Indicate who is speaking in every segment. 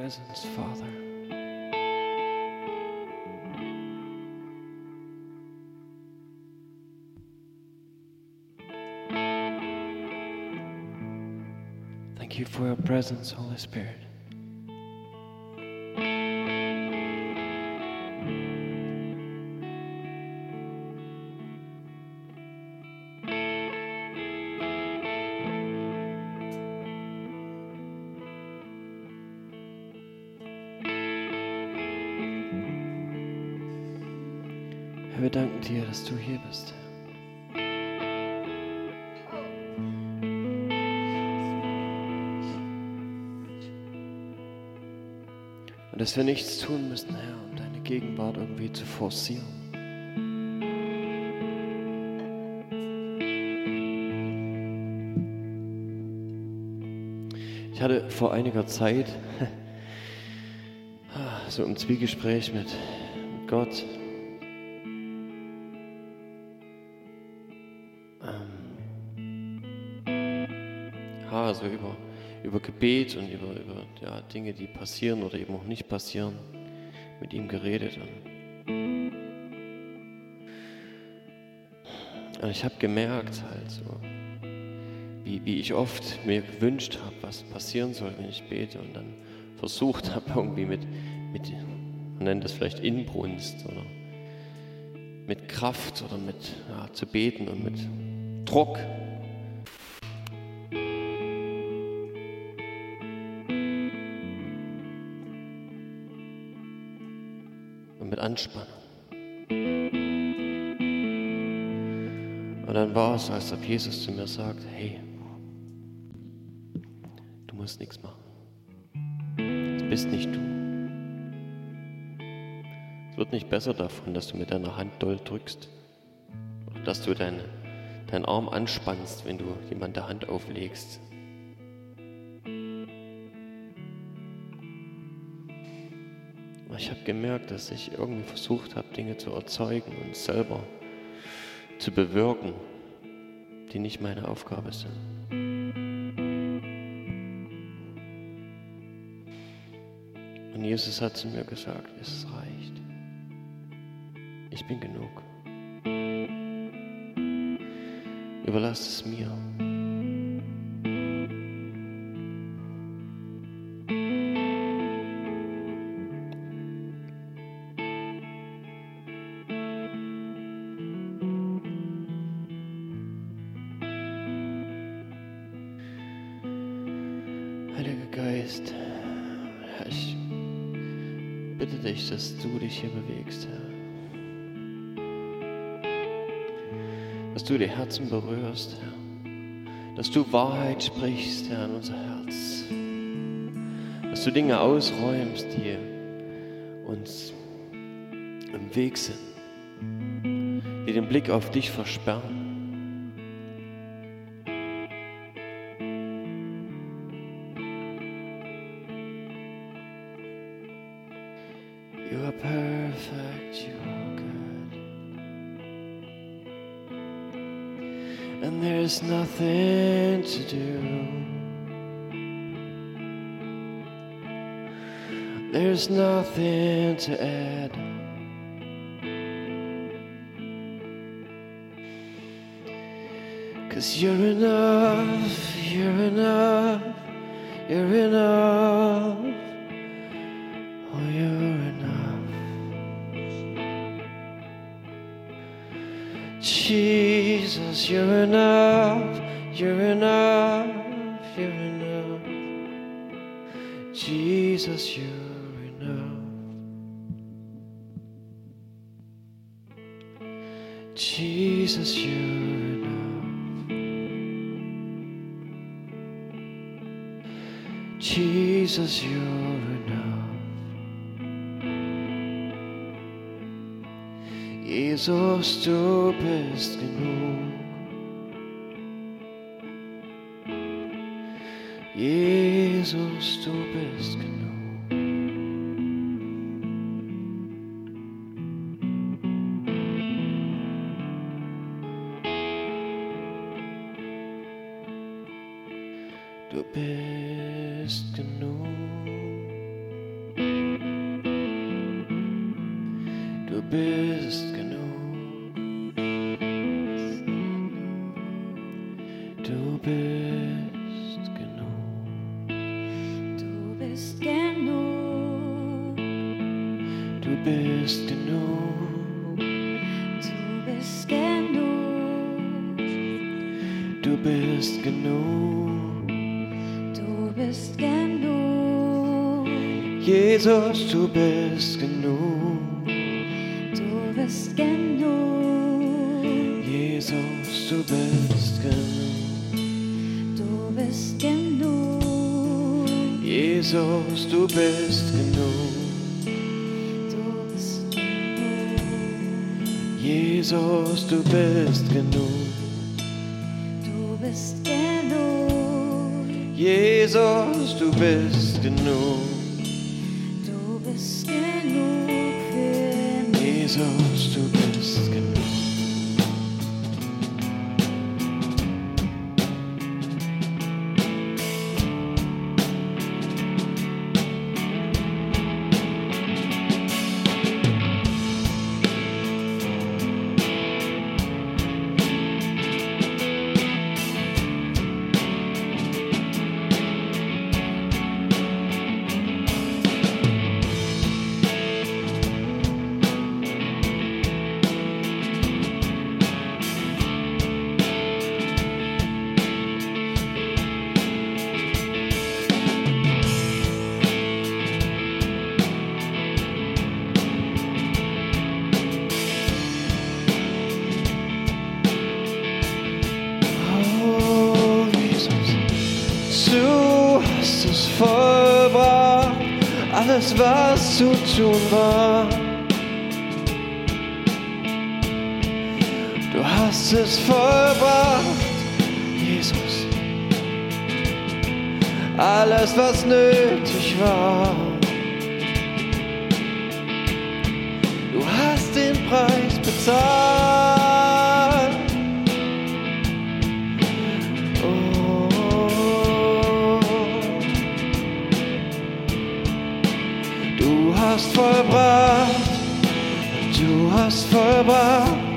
Speaker 1: presence, Father. Thank you for your presence, Holy Spirit. Dass wir nichts tun müssen, Herr, um deine Gegenwart irgendwie zu forcieren. Ich hatte vor einiger Zeit so im Zwiegespräch mit, Gott. Ähm, ja, so über, über Gebet und über, über ja, Dinge, die passieren oder eben auch nicht passieren, mit ihm geredet. Und, ich habe gemerkt halt so, wie, wie ich oft mir gewünscht habe, was passieren soll, wenn ich bete und dann versucht habe, irgendwie mit, mit, man nennt das vielleicht Inbrunst oder mit Kraft oder mit ja, zu beten und mit Druck. Anspannung. Und dann war es, als ob Jesus zu mir sagt, hey, du musst nichts machen. Es bist nicht du. Es wird nicht besser davon, dass du mit deiner Hand doll drückst. Oder dass du deine, deinen Arm anspannst, wenn du jemand der Hand auflegst. Ich habe gemerkt, dass ich irgendwie versucht habe, Dinge zu erzeugen und selber zu bewirken, die nicht meine Aufgabe sind. Und Jesus hat zu mir gesagt, es reicht. Ich bin genug. Überlass es mir. Dich hier bewegst, Herr. Dass du die Herzen berührst, Herr. Dass du Wahrheit sprichst, Herr, in unser Herz. Dass du Dinge ausräumst, die uns im Weg sind, die den Blick auf dich versperren. There's nothing to add. Cause you're enough, you're enough, you're enough. Oh, you're enough. Jesus, you're enough. You're enough. You're enough. Jesus, you're Jesus, you're enough. Jesus, du bist genug. Jesus, du bist genug. Jesus, alles was zu tun war. Du hast es vollbracht, Jesus, alles was nötig war. Du hast den Preis bezahlt. Vollbracht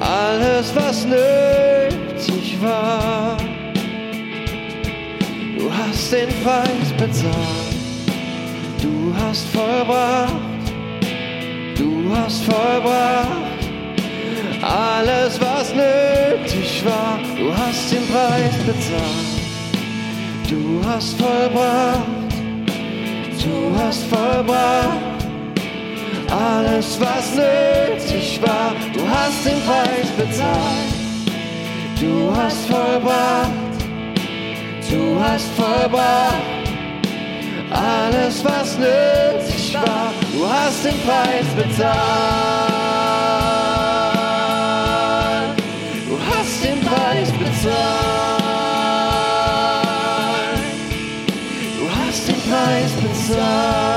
Speaker 1: alles, was nötig war. Du hast den Preis bezahlt, du hast vollbracht, du hast vollbracht alles, was nötig war, du hast den Preis bezahlt. Du hast vollbracht, du hast vollbracht alles, was nötig war. Du hast den Preis bezahlt. Du hast vollbracht, du hast vollbracht alles, was nötig war. Du hast den Preis bezahlt. Du hast den Preis bezahlt. Du hast den Preis bezahlt.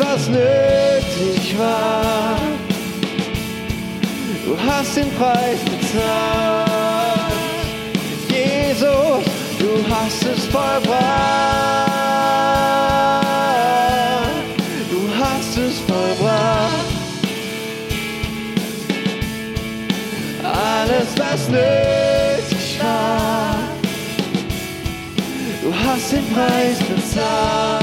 Speaker 1: was nötig war. Du hast den Preis bezahlt. Jesus, du hast es vollbracht. Du hast es vollbracht. Alles, was nötig war. Du hast den Preis bezahlt.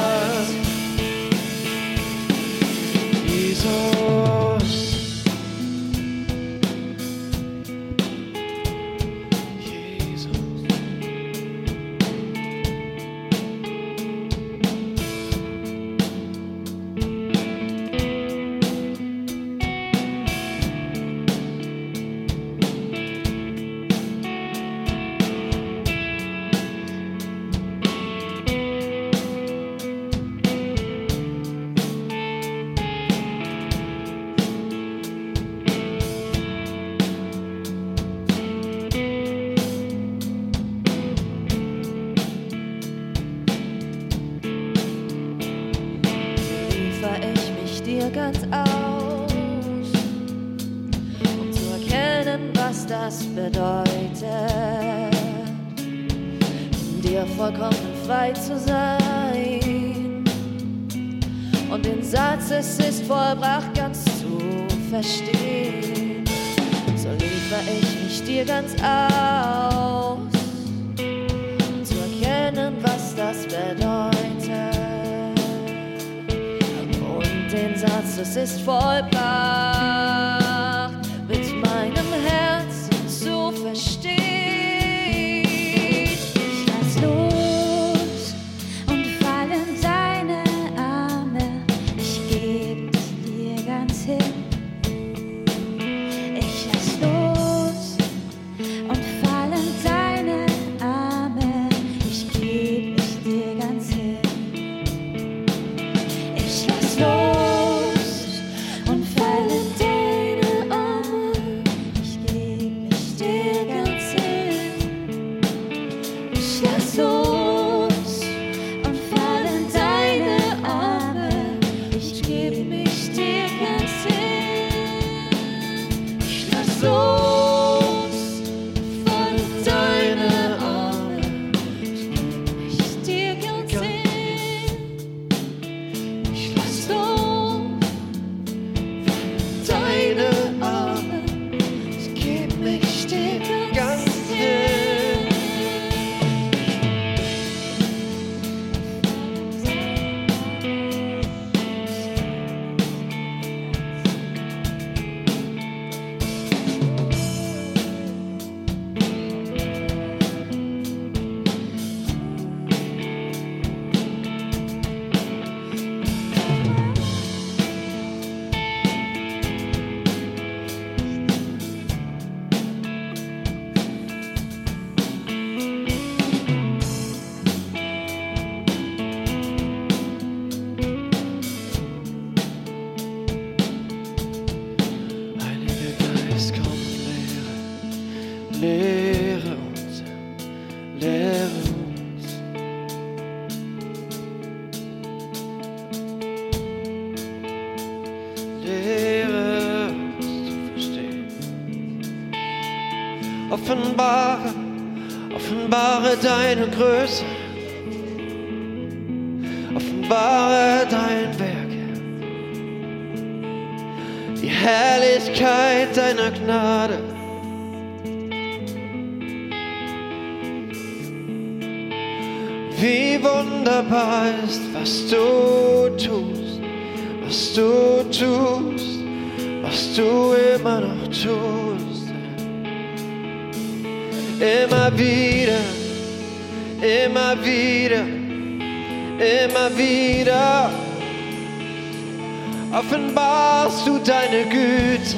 Speaker 1: Offenbarst du deine Güte,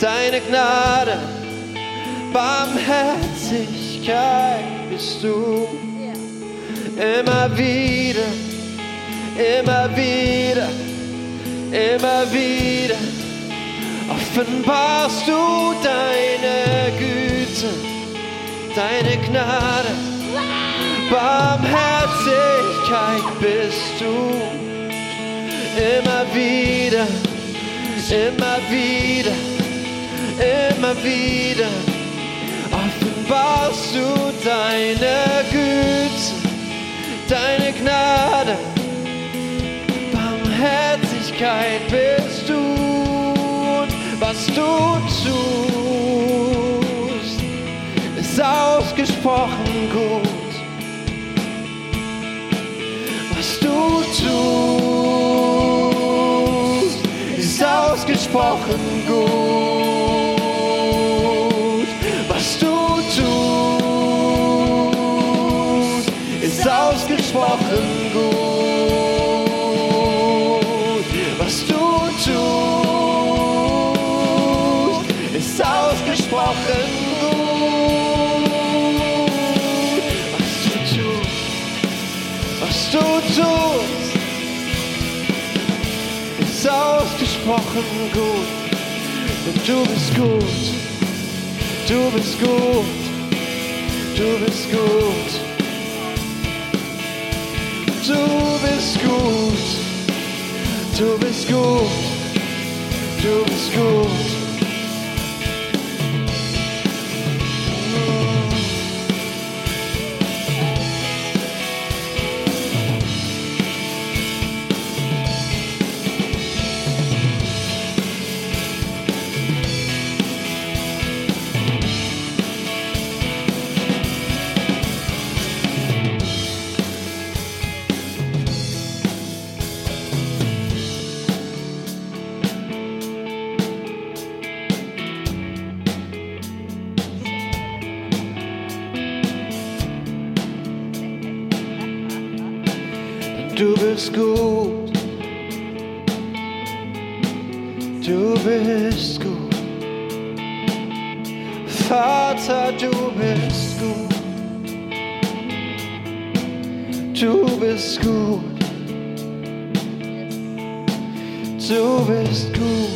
Speaker 1: deine Gnade, Barmherzigkeit bist du. Immer wieder, immer wieder, immer wieder offenbarst du deine Güte, deine Gnade, Barmherzigkeit bist du. Immer wieder, immer wieder, immer wieder. Offenbarst du deine Güte, deine Gnade, Barmherzigkeit bist du und was du tust, ist ausgesprochen gut. Was du tust, ausgesprochen ausgesprochen gut. Denn du bist gut, du bist gut, du bist gut. Du bist gut, du bist gut, du bist gut. Du bist gut. Du bist gut. Vater, du bist gut. Du bist gut. Du bist gut.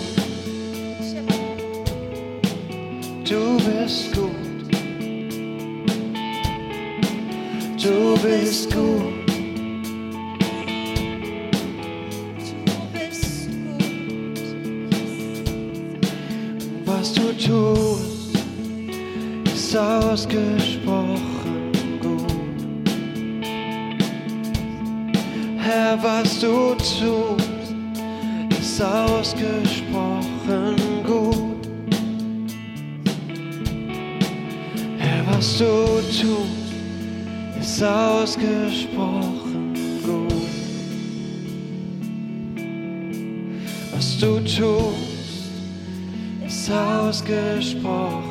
Speaker 1: Du bist gut. Du bist gut. Was ausgesprochen gut. Was du tust, ist ausgesprochen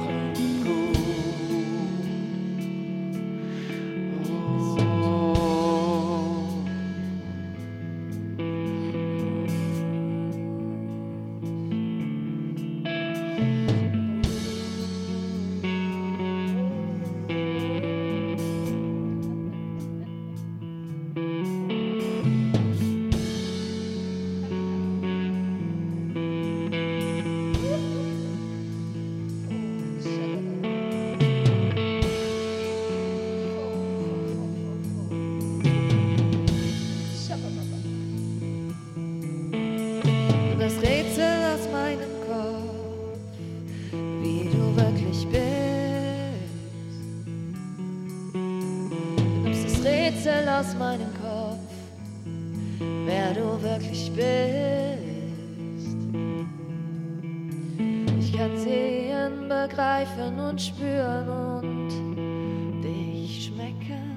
Speaker 2: spüren und dich schmecken.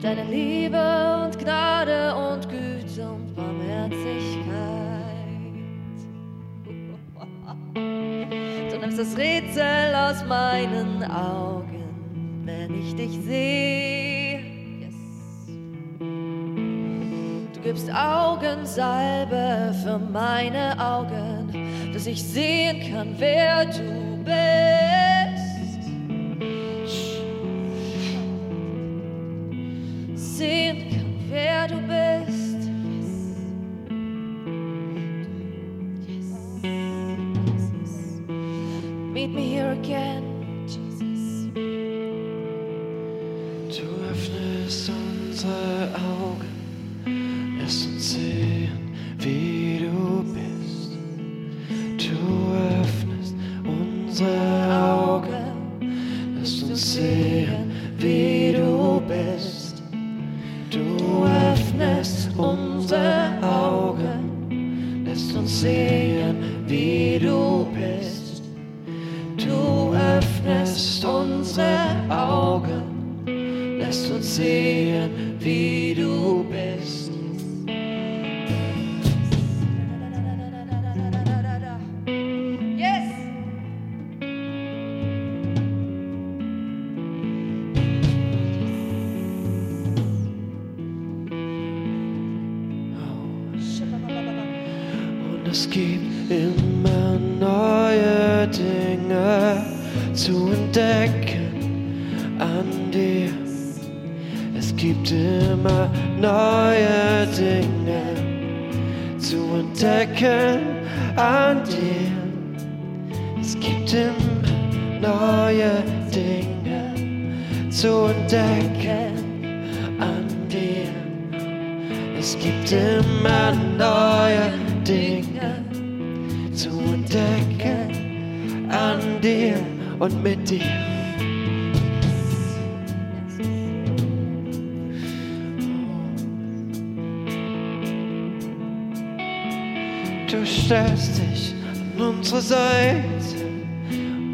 Speaker 2: Deine Liebe und Gnade und Güte und Barmherzigkeit. nimmst das Rätsel aus meinen Augen, wenn ich dich sehe. Du gibst Augensalbe für meine Augen, dass ich sehen kann, wer du bist. Sehen kann, wer du bist.
Speaker 1: Stellst dich an unsere Seite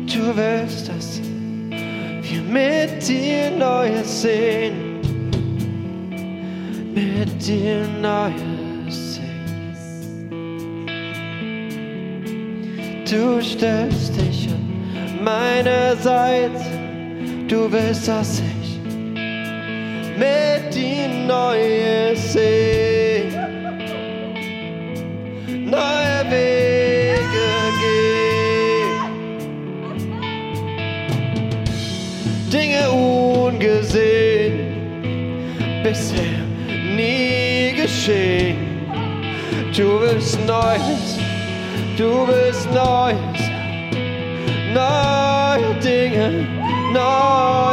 Speaker 1: du willst, dass wir mit dir Neues sehen mit dir Neues sehen. Du stellst dich an meine Seite, du willst, dass ich mit dir Neues sehe, bisher nie geschehen. Du willst Neues, du willst Neues, neue Dinge, neue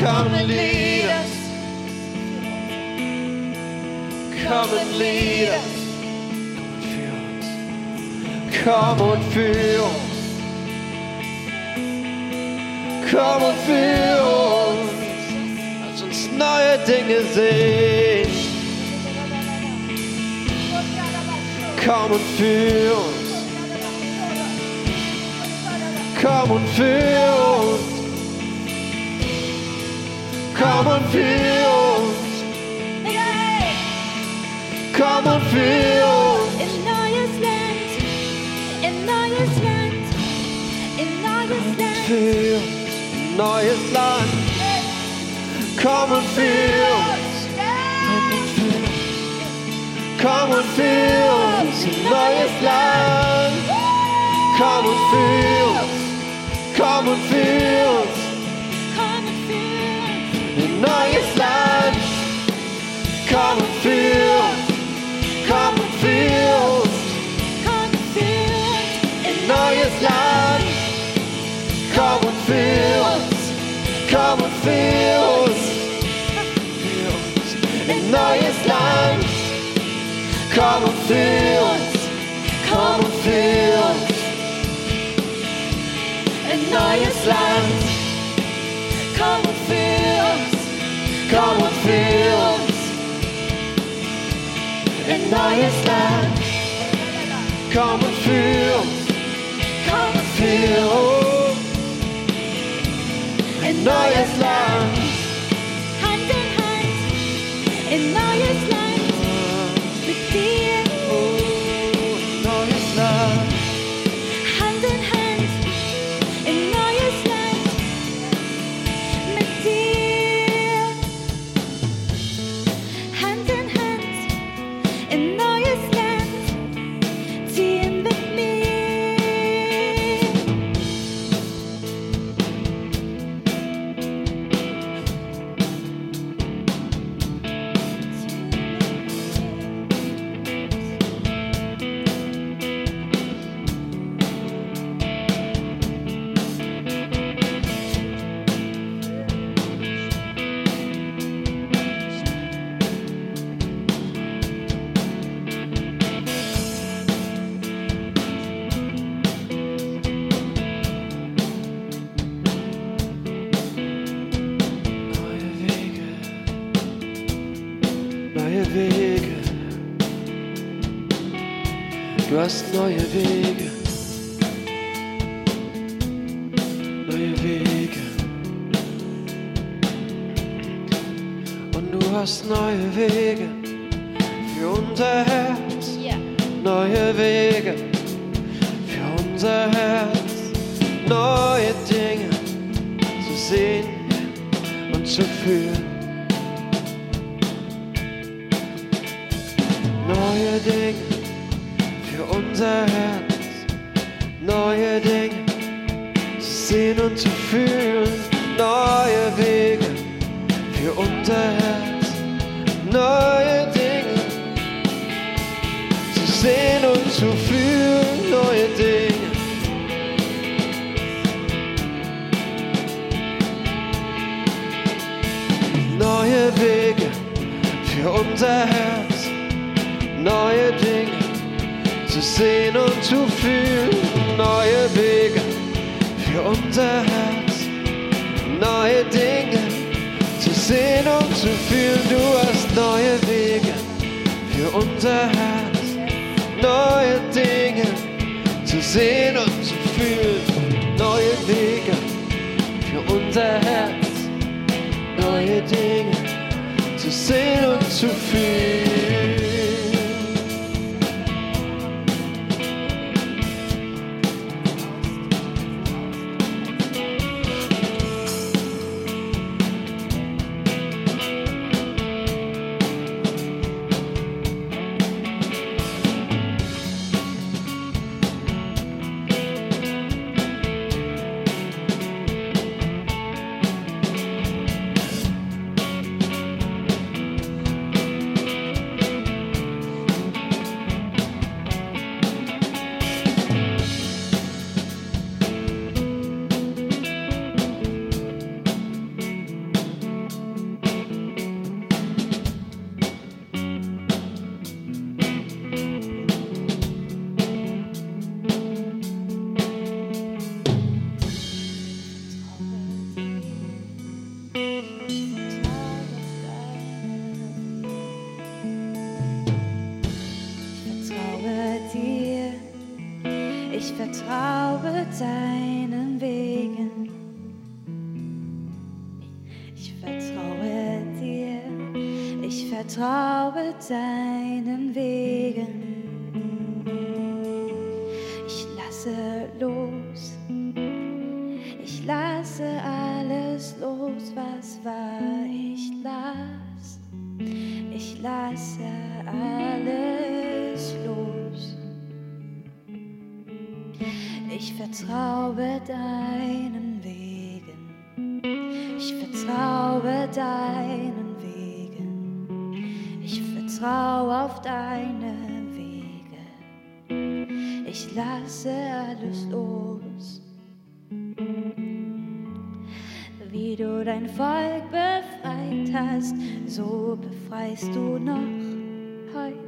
Speaker 1: Come and lead us. Come and lead us. Come and feel us. Come und führ uns. Lass uns neue Dinge sehen. Komm und führ uns. Komm und führ uns. Komm und führ uns. Komm und führ uns
Speaker 3: in neues Land, in neues Land, in neues Land.
Speaker 1: für ein neues Land. Komm und führ uns. Komm und führ uns in neues Land. Komm und führ uns. Komm und führ uns.
Speaker 3: Komm und führ uns
Speaker 1: Komm und führ uns in neues Land. Komm und führ uns. Komm und führ uns. Führ uns in neues Land. Komm und führ uns. Komm und führ uns in neues Land.
Speaker 3: Komm und führ uns,
Speaker 1: In neues Land. Komm und führ uns,
Speaker 3: komm und
Speaker 1: führ uns in neues Land.
Speaker 3: Hand in Hand in neues
Speaker 1: hast neue Wege, neue Wege. Und du hast neue Wege
Speaker 4: dein Volk befreit hast, so befreist du noch heute.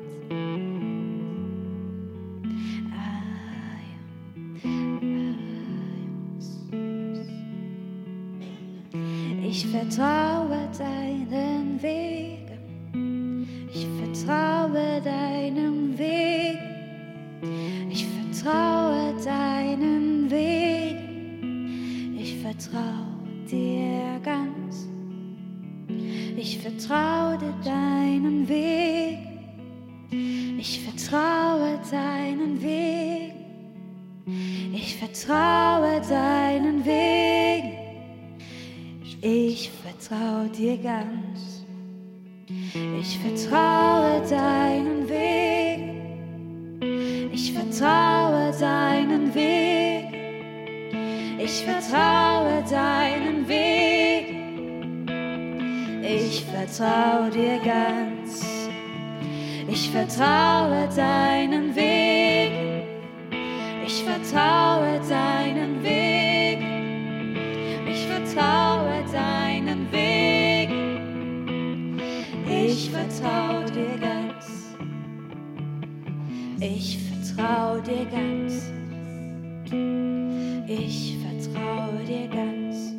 Speaker 4: Ich vertraue deinen Wegen. Ich vertraue deinem Weg. Ich vertraue deinen Wegen. Ich vertraue dir ganz. Ich vertraue dir deinen Weg. Ich vertraue deinen Weg. Ich vertraue deinen Weg. Ich vertraue dir ganz. Ich vertraue deinen Weg. Ich vertraue deinen Weg. Ich vertraue deinen Weg. Ich vertraue dir ganz. Ich vertraue deinen Weg. Ich vertraue deinen Weg. Ich vertraue deinen Weg. Ich vertraue dir ganz. Ich vertraue dir ganz. Ich vertraue dir ganz.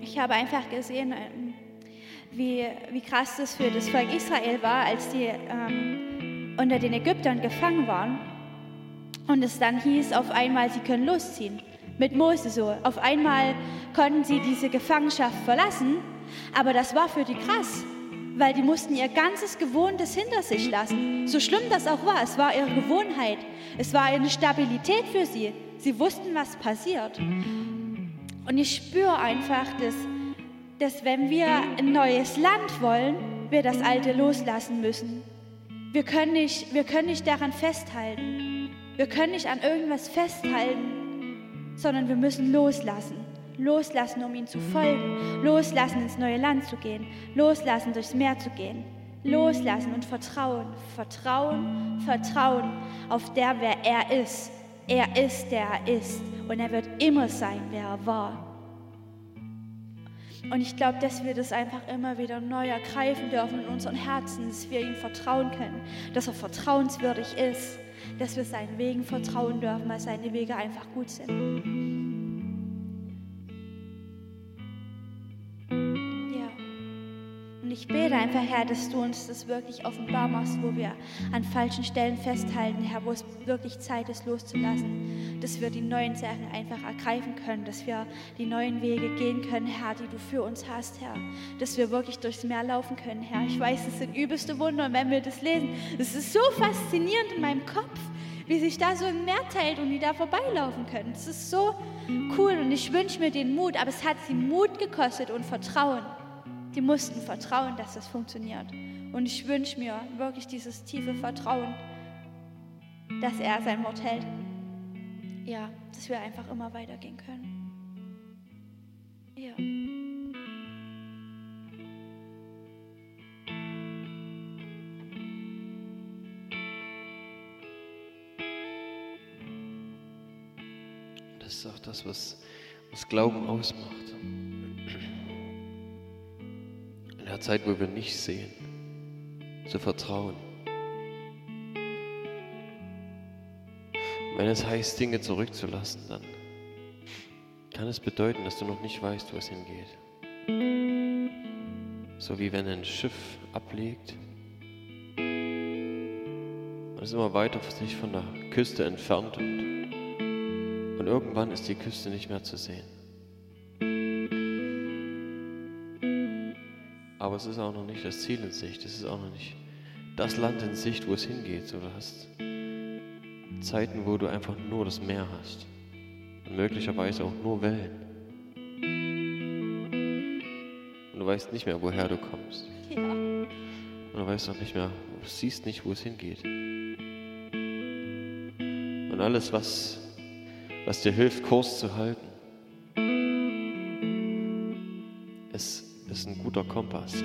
Speaker 3: Ich habe einfach gesehen, ähm, wie, wie krass das für das Volk Israel war, als die ähm, unter den Ägyptern gefangen waren. Und es dann hieß auf einmal, sie können losziehen. Mit Mose so. Auf einmal konnten sie diese Gefangenschaft verlassen. Aber das war für die krass, weil die mussten ihr ganzes Gewohntes hinter sich lassen. So schlimm das auch war, es war ihre Gewohnheit. Es war eine Stabilität für sie. Sie wussten, was passiert. Und ich spüre einfach, dass, dass wenn wir ein neues Land wollen, wir das alte loslassen müssen. Wir können, nicht, wir können nicht daran festhalten. Wir können nicht an irgendwas festhalten, sondern wir müssen loslassen. Loslassen, um ihm zu folgen. Loslassen, ins neue Land zu gehen. Loslassen, durchs Meer zu gehen. Loslassen und vertrauen. Vertrauen, vertrauen auf der, wer er ist. Er ist, der er ist. Und er wird immer sein, wer er war. Und ich glaube, dass wir das einfach immer wieder neu ergreifen dürfen in unseren Herzen, dass wir ihm vertrauen können, dass er vertrauenswürdig ist, dass wir seinen Wegen vertrauen dürfen, weil seine Wege einfach gut sind. Bete einfach, Herr, dass du uns das wirklich offenbar machst, wo wir an falschen Stellen festhalten, Herr, wo es wirklich Zeit ist, loszulassen. Dass wir die neuen Sachen einfach ergreifen können, dass wir die neuen Wege gehen können, Herr, die du für uns hast, Herr. Dass wir wirklich durchs Meer laufen können, Herr. Ich weiß, es sind übelste Wunder und wenn wir das lesen, es ist so faszinierend in meinem Kopf, wie sich da so ein Meer teilt und die da vorbeilaufen können. Es ist so cool und ich wünsche mir den Mut, aber es hat sie Mut gekostet und Vertrauen. Die mussten vertrauen, dass das funktioniert. Und ich wünsche mir wirklich dieses tiefe Vertrauen, dass er sein Wort hält. Ja, dass wir einfach immer weitergehen können. Ja.
Speaker 1: Das ist auch das, was, was Glauben ausmacht. Der Zeit, wo wir nicht sehen, zu vertrauen. Wenn es heißt, Dinge zurückzulassen, dann kann es bedeuten, dass du noch nicht weißt, wo es hingeht. So wie wenn ein Schiff ablegt und ist immer weiter sich von der Küste entfernt und, und irgendwann ist die Küste nicht mehr zu sehen. Aber es ist auch noch nicht das Ziel in Sicht, es ist auch noch nicht das Land in Sicht, wo es hingeht. So, du hast Zeiten, wo du einfach nur das Meer hast und möglicherweise auch nur Wellen. Und du weißt nicht mehr, woher du kommst.
Speaker 3: Ja.
Speaker 1: Und du weißt auch nicht mehr, du siehst nicht, wo es hingeht. Und alles, was, was dir hilft, Kurs zu halten, guter Kompass.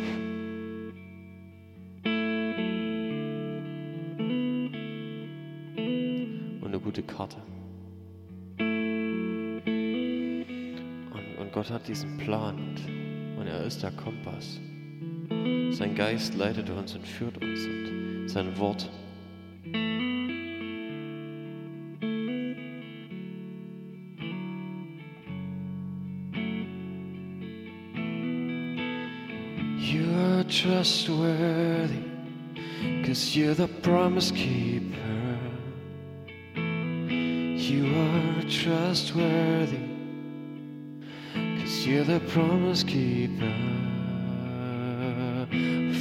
Speaker 1: Und eine gute Karte. Und, und Gott hat diesen Plan und, und er ist der Kompass. Sein Geist leitet uns und führt uns und sein Wort. Trustworthy, cause you're the promise keeper. You are trustworthy, cause you're the promise keeper.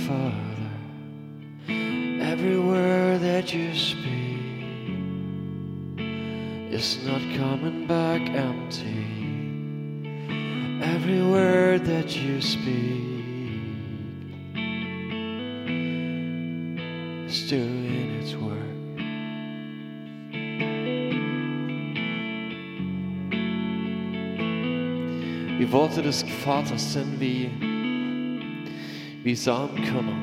Speaker 1: Father, every word that you speak is not coming back empty. Every word that you speak is doing its work. Die Worte des Vaters sind wie, wie Samenkörner.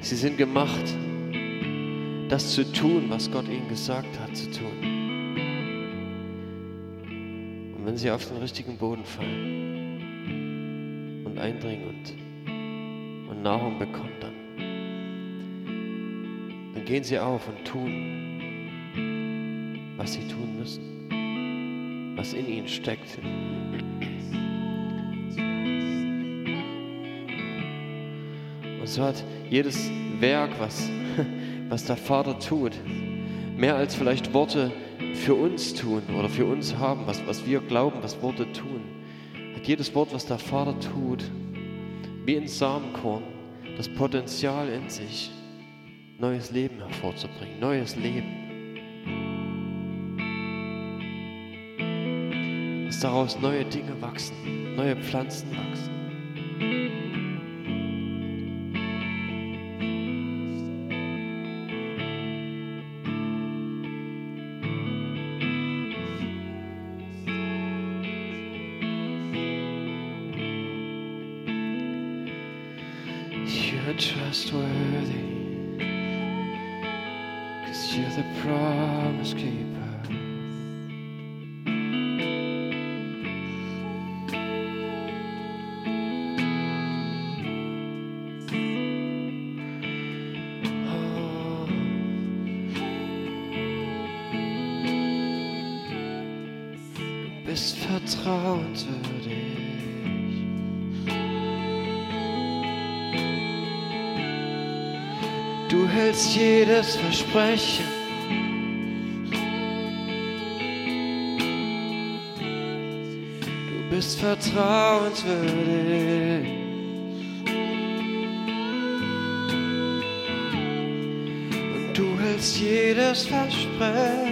Speaker 1: Sie sind gemacht, das zu tun, was Gott ihnen gesagt hat zu tun. Und wenn sie auf den richtigen Boden fallen und eindringen und Nahrung bekommen, dann, dann gehen sie auf und tun, was sie tun müssen, was in ihnen steckt. Und so hat jedes Werk, was, was der Vater tut, mehr als vielleicht Worte für uns tun oder für uns haben, was, was wir glauben, was Worte tun, hat jedes Wort, was der Vater tut, wie ein Samenkorn, das Potenzial in sich, neues Leben hervorzubringen, neues Leben. Dass daraus neue Dinge wachsen, neue Pflanzen wachsen. You're trustworthy, cause you're the promise keeper. Jedes Versprechen. Du bist vertrauenswürdig. Und du hältst jedes Versprechen.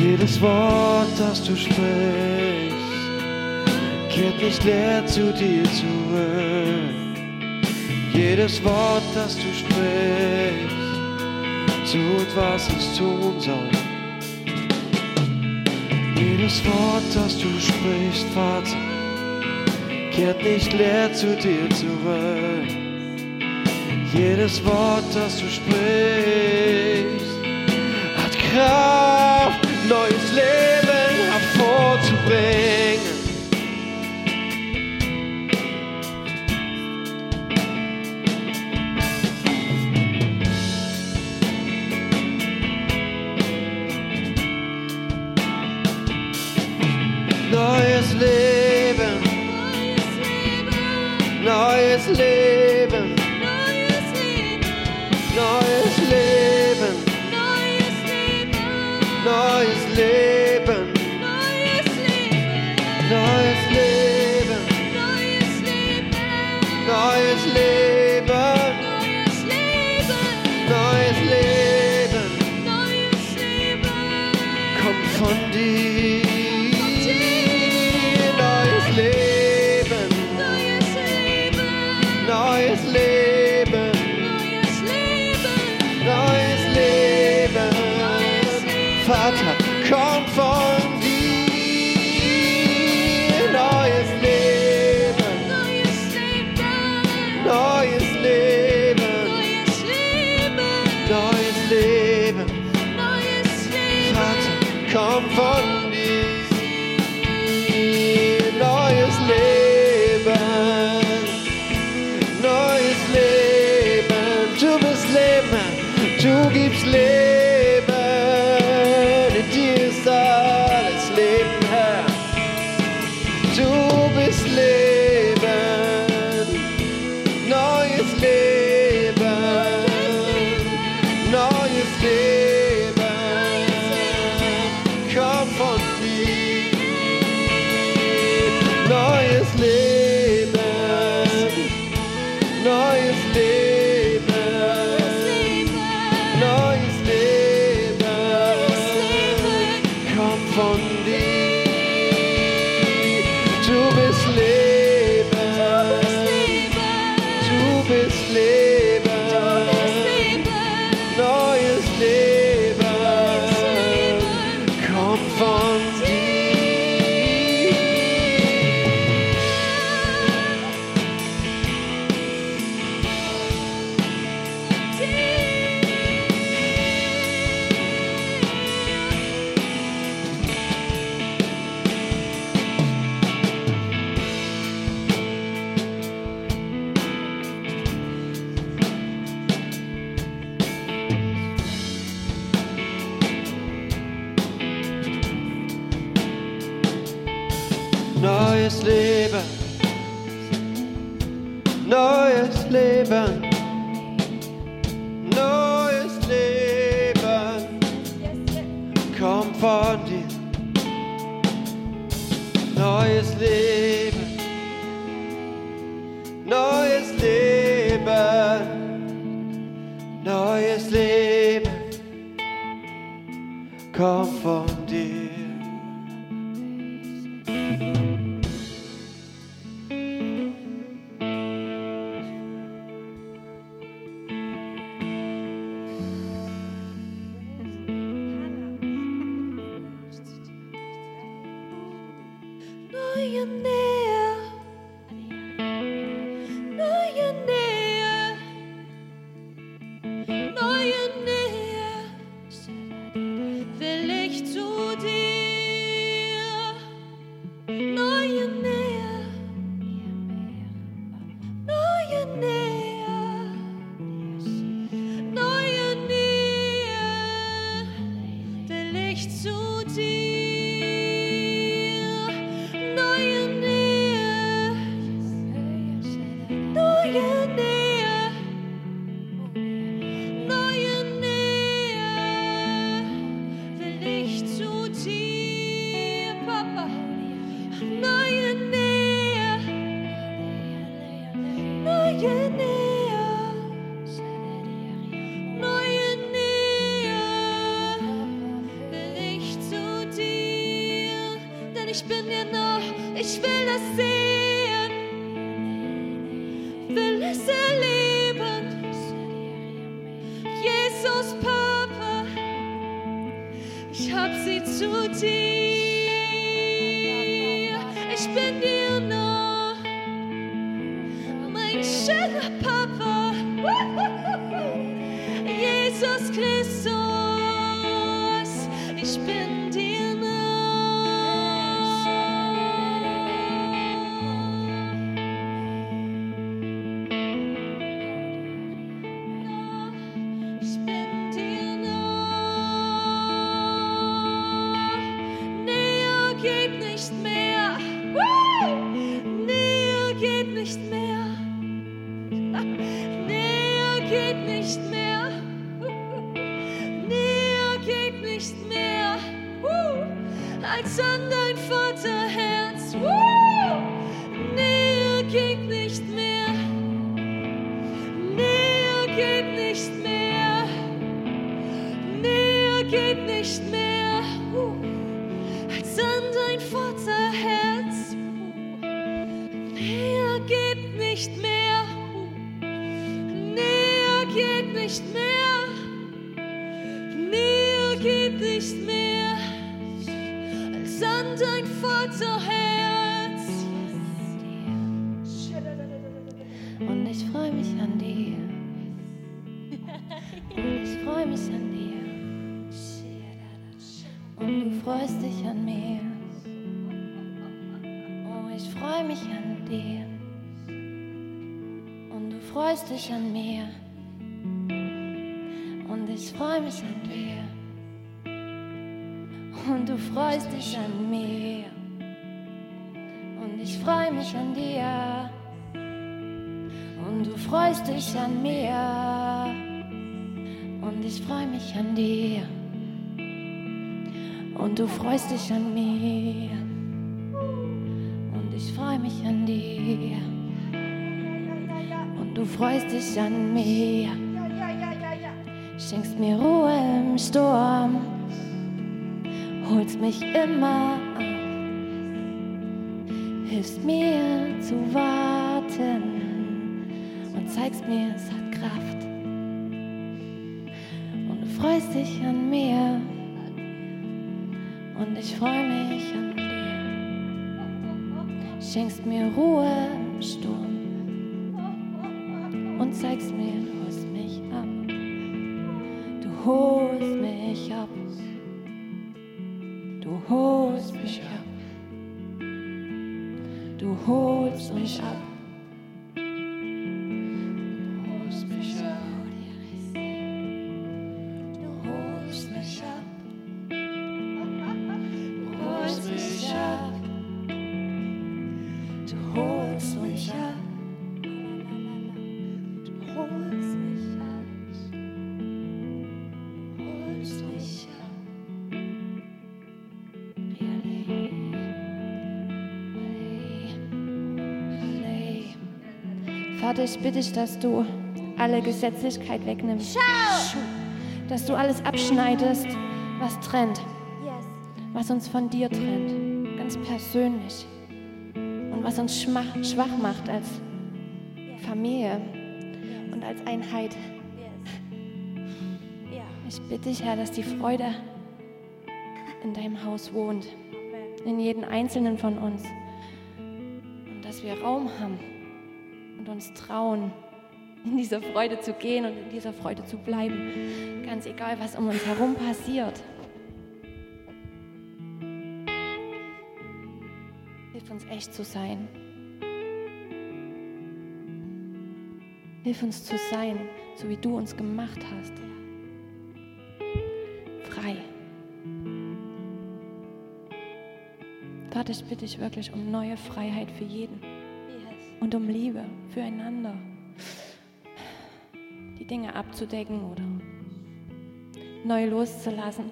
Speaker 1: Jedes Wort, das du sprichst, kehrt nicht leer zu dir zurück. Jedes Wort, das du sprichst, tut, was es tun soll. Jedes Wort, das du sprichst, Vater, kehrt nicht leer zu dir zurück. Jedes Wort, das du sprichst, hat Kraft neues Leben hervorzubringen.
Speaker 2: Zu. Ich
Speaker 4: freue mich an dir. Und du freust dich an mir. Und ich freue mich an dir. Und du freust dich an mir. Schenkst mir Ruhe im Sturm. Holst mich immer ab. Hilfst mir zu warten und zeigst mir, es hat Kraft. Freust dich an mir und ich freue mich an dir. Schenkst mir Ruhe im Sturm und zeigst mir, du holst mich ab. Du holst mich ab. Vater, ich bitte dich, dass du alle Gesetzlichkeit wegnimmst. Dass du alles abschneidest, was trennt, was uns von dir trennt, ganz persönlich. Und was uns schmach, schwach macht als Familie und als Einheit. Ich bitte dich, Herr, dass die Freude in deinem Haus wohnt, in jedem Einzelnen von uns. Und dass wir Raum haben trauen, in dieser Freude zu gehen und in dieser Freude zu bleiben. Ganz egal, was um uns herum passiert. Hilf uns echt zu sein. Hilf uns zu sein, so wie du uns gemacht hast. Frei. Vater, ich bitte dich wirklich um neue Freiheit für jeden und um Liebe füreinander. Die Dinge abzudecken oder neu loszulassen.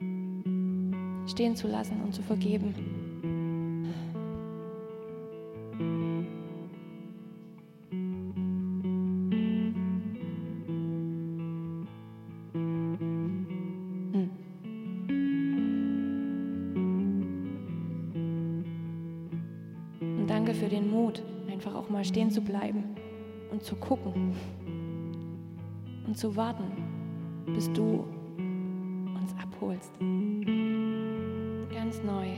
Speaker 4: Mm. Stehen zu lassen und zu vergeben. Stehen zu bleiben und zu gucken und zu warten, bis du uns abholst. Ganz neu.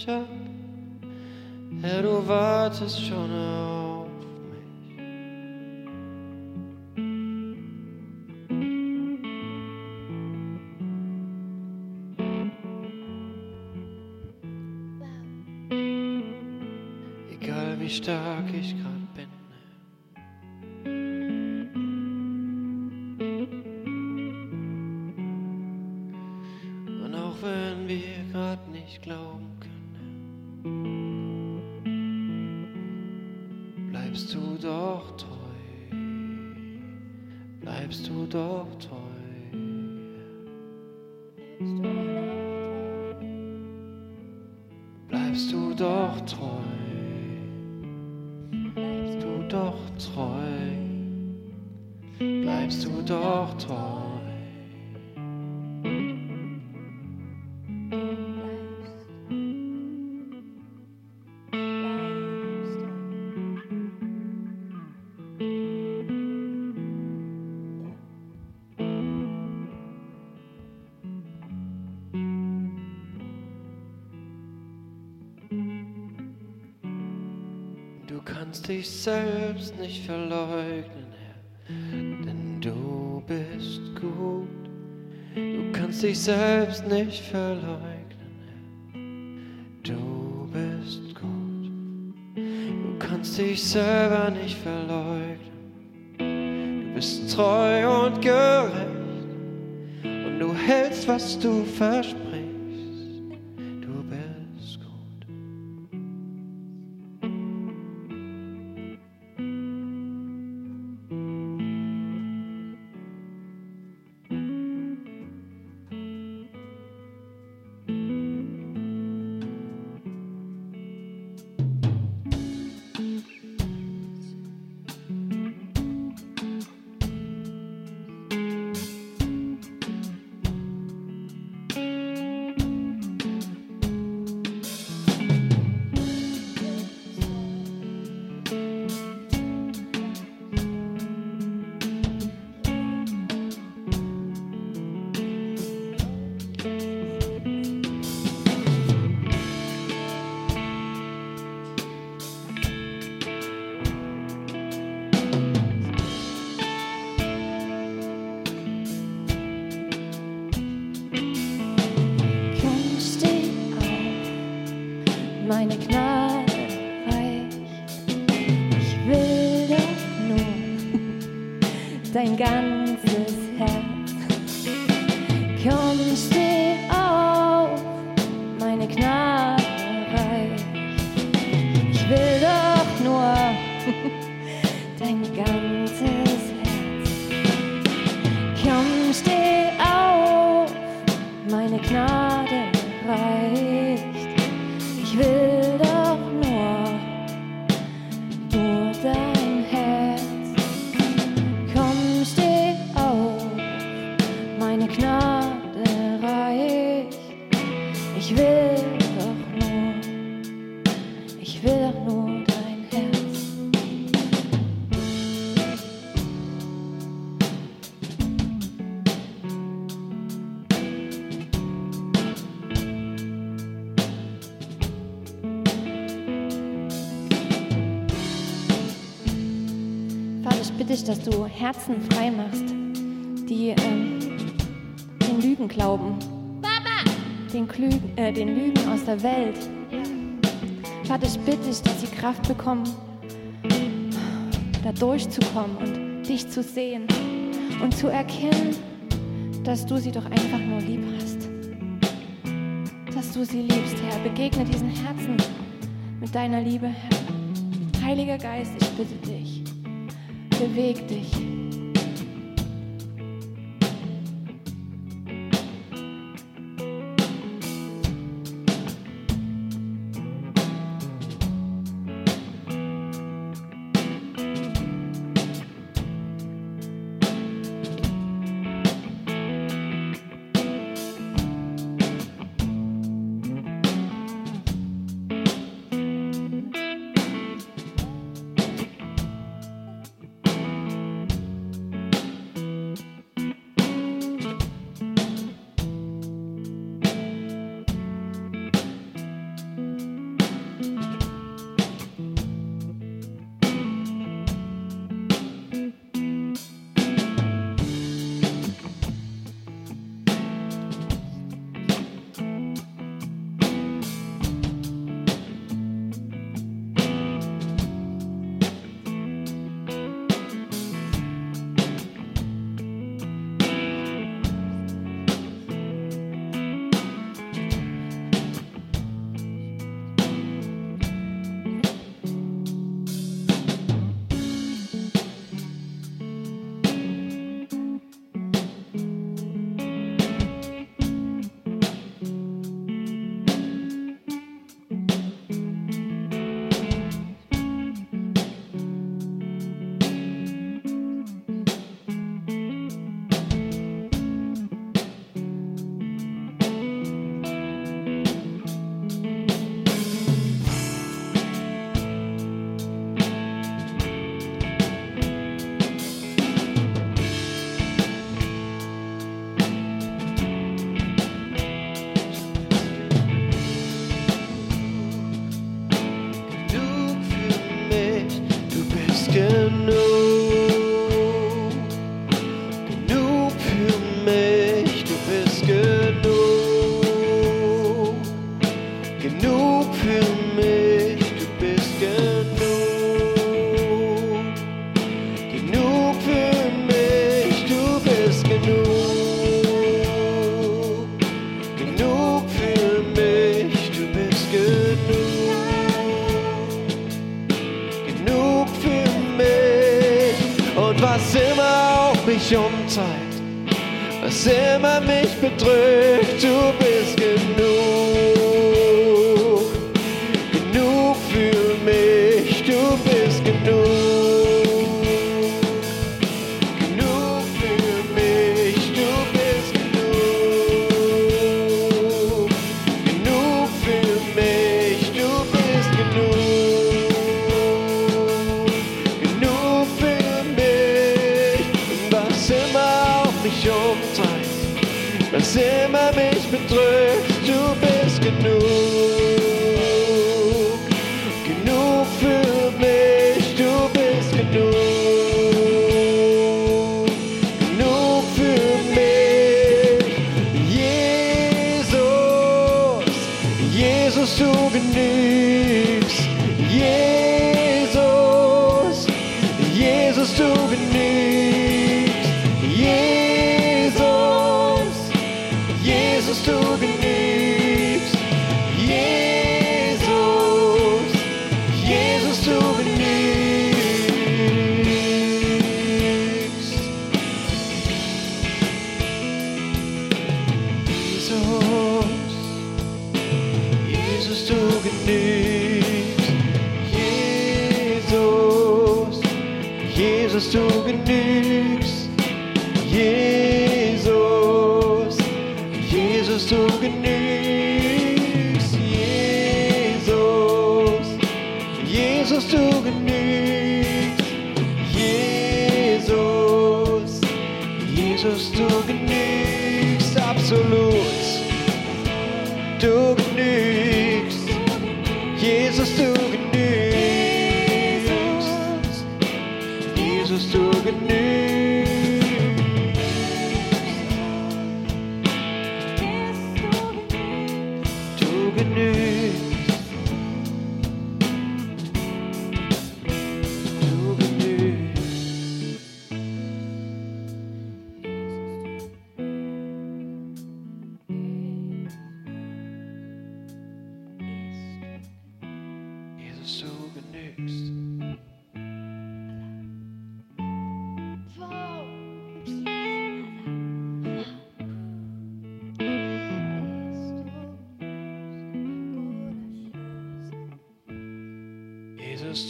Speaker 1: Holst mich ab, Herr, du selbst nicht verleugnen, Herr, denn du bist gut. Du kannst dich selbst nicht verleugnen, Herr, du bist gut. Du kannst dich selber nicht verleugnen. Du bist treu und gerecht und du hältst, was du versprichst.
Speaker 4: Dass du Herzen frei machst, die ähm, den Lügen glauben. Den, Klügen, äh, den Lügen aus der Welt. Vater, ich bitte dich, dass sie Kraft bekommen, da durchzukommen und dich zu sehen und zu erkennen, dass du sie doch einfach nur lieb hast. Dass du sie liebst, Herr. Begegne diesen Herzen mit deiner Liebe, Herr. Heiliger Geist, ich bitte dich, beweg dich.
Speaker 1: Mich umtreibt, was immer mich bedrückt, du bist. Genug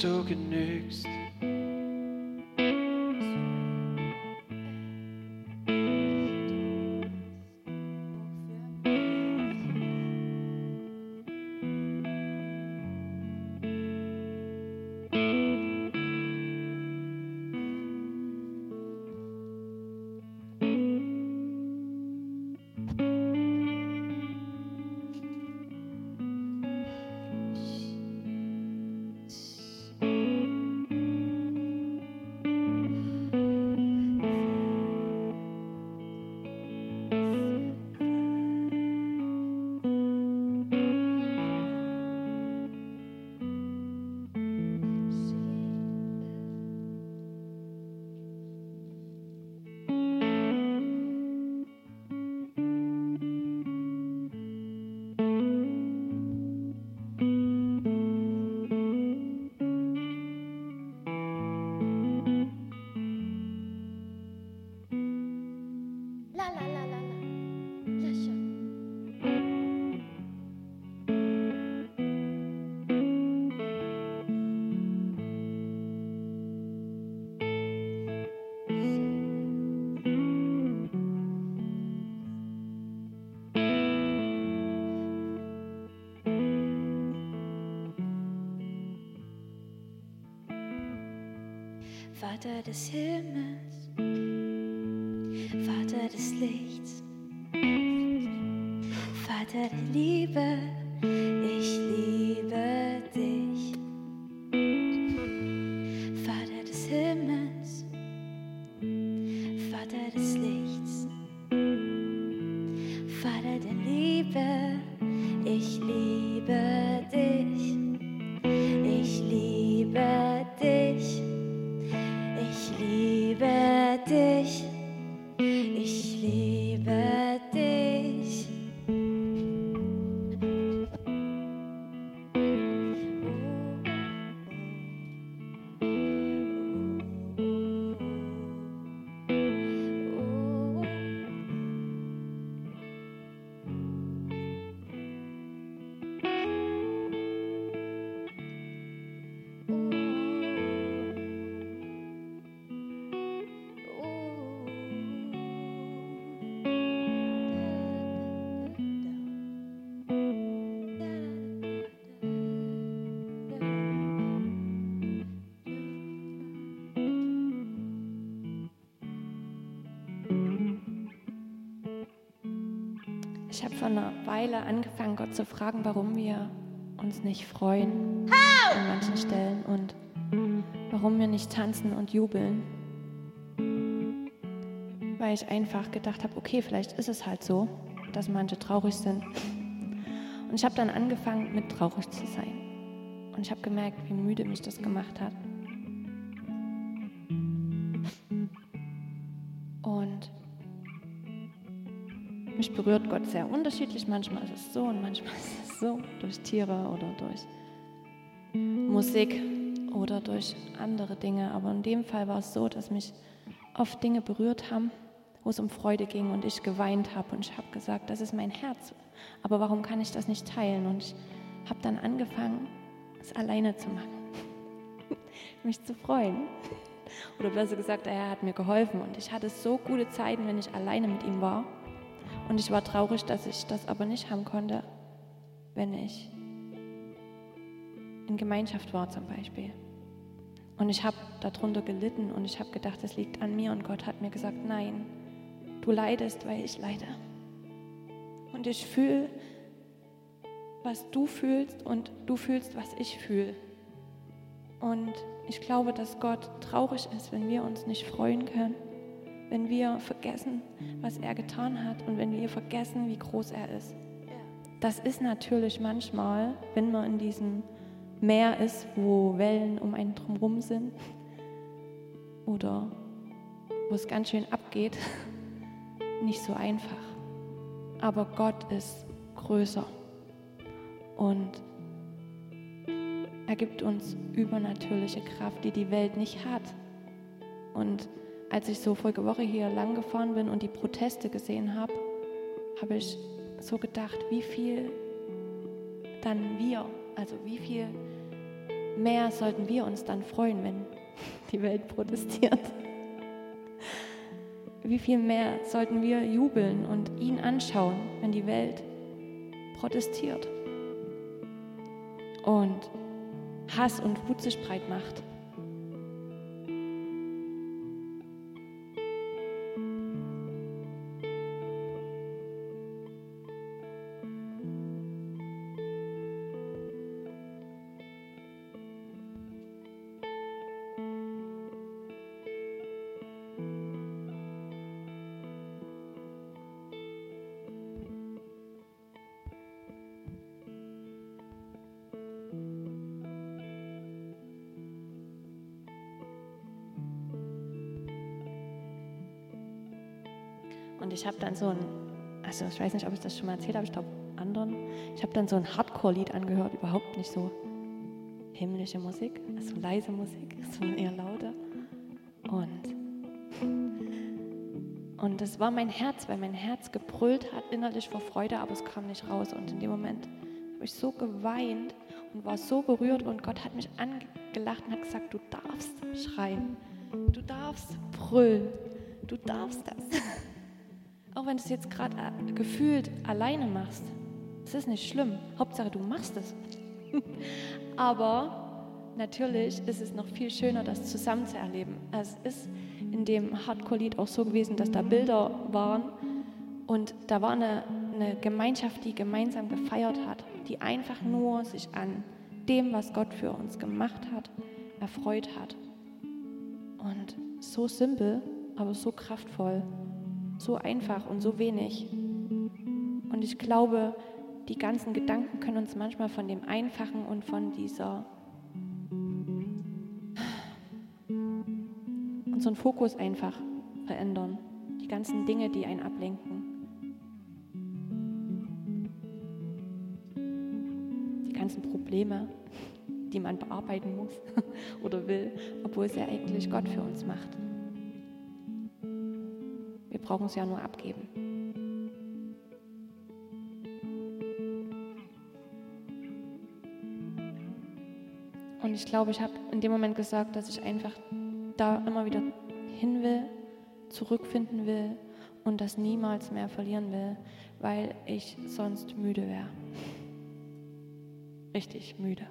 Speaker 1: Jesus, du genügst.
Speaker 3: Vater des Himmels,
Speaker 4: Weile angefangen, Gott zu fragen, warum wir uns nicht freuen an manchen Stellen und warum wir nicht tanzen und jubeln. Weil ich einfach gedacht habe, okay, vielleicht ist es halt so, dass manche traurig sind. Und ich habe dann angefangen, mit traurig zu sein. Und ich habe gemerkt, wie müde mich das gemacht hat. Berührt Gott sehr unterschiedlich. Manchmal ist es so und manchmal ist es so, durch Tiere oder durch Musik oder durch andere Dinge. Aber in dem Fall war es so, dass mich oft Dinge berührt haben, wo es um Freude ging und ich geweint habe und ich habe gesagt, das ist mein Herz. Aber warum kann ich das nicht teilen? Und ich habe dann angefangen, es alleine zu machen, mich zu freuen. Oder besser gesagt, er hat mir geholfen und ich hatte so gute Zeiten, wenn ich alleine mit ihm war Und ich war traurig, dass ich das aber nicht haben konnte, wenn ich in Gemeinschaft war zum Beispiel. Und ich habe darunter gelitten und ich habe gedacht, es liegt an mir. Und Gott hat mir gesagt, nein, du leidest, weil ich leide. Und ich fühle, was du fühlst und du fühlst, was ich fühle. Und ich glaube, dass Gott traurig ist, wenn wir uns nicht freuen können, wenn wir vergessen, was er getan hat und wenn wir vergessen, wie groß er ist. Das ist natürlich manchmal, wenn man in diesem Meer ist, wo Wellen um einen drumherum sind oder wo es ganz schön abgeht, nicht so einfach. Aber Gott ist größer und er gibt uns übernatürliche Kraft, die die Welt nicht hat. Und als ich so vorige Woche hier lang gefahren bin und die Proteste gesehen habe, habe ich so gedacht, wie viel dann wir, also wie viel mehr sollten wir uns dann freuen, wenn die Welt protestiert. Wie viel mehr sollten wir jubeln und ihn anschauen, wenn die Welt protestiert und Hass und Wut sich breit macht. Habe dann so ein, also ich weiß nicht, ob ich das schon mal erzählt habe, ich glaube anderen. Ich habe dann so ein Hardcore-Lied angehört, überhaupt nicht so himmlische Musik, also leise Musik, sondern eher lauter. Und, und das war mein Herz, weil mein Herz gebrüllt hat innerlich vor Freude, aber es kam nicht raus. Und in dem Moment habe ich so geweint und war so berührt und Gott hat mich angelacht und hat gesagt, du darfst schreien, du darfst brüllen, du darfst das. Wenn du es jetzt gerade äh, gefühlt alleine machst. Es ist nicht schlimm. Hauptsache, du machst es. Aber natürlich ist es noch viel schöner, das zusammen zu erleben. Es ist in dem Hardcore-Lied auch so gewesen, dass da Bilder waren und da war eine, eine Gemeinschaft, die gemeinsam gefeiert hat, die einfach nur sich an dem, was Gott für uns gemacht hat, erfreut hat. Und so simpel, aber so kraftvoll so einfach und so wenig. Und ich glaube, die ganzen Gedanken können uns manchmal von dem Einfachen und von dieser unseren Fokus einfach verändern. Die ganzen Dinge, die einen ablenken. Die ganzen Probleme, die man bearbeiten muss oder will, obwohl es ja eigentlich Gott für uns macht brauchen es ja nur abgeben. Und ich glaube, ich habe in dem Moment gesagt, dass ich einfach da immer wieder hin will, zurückfinden will und das niemals mehr verlieren will, weil ich sonst müde wäre. Richtig müde.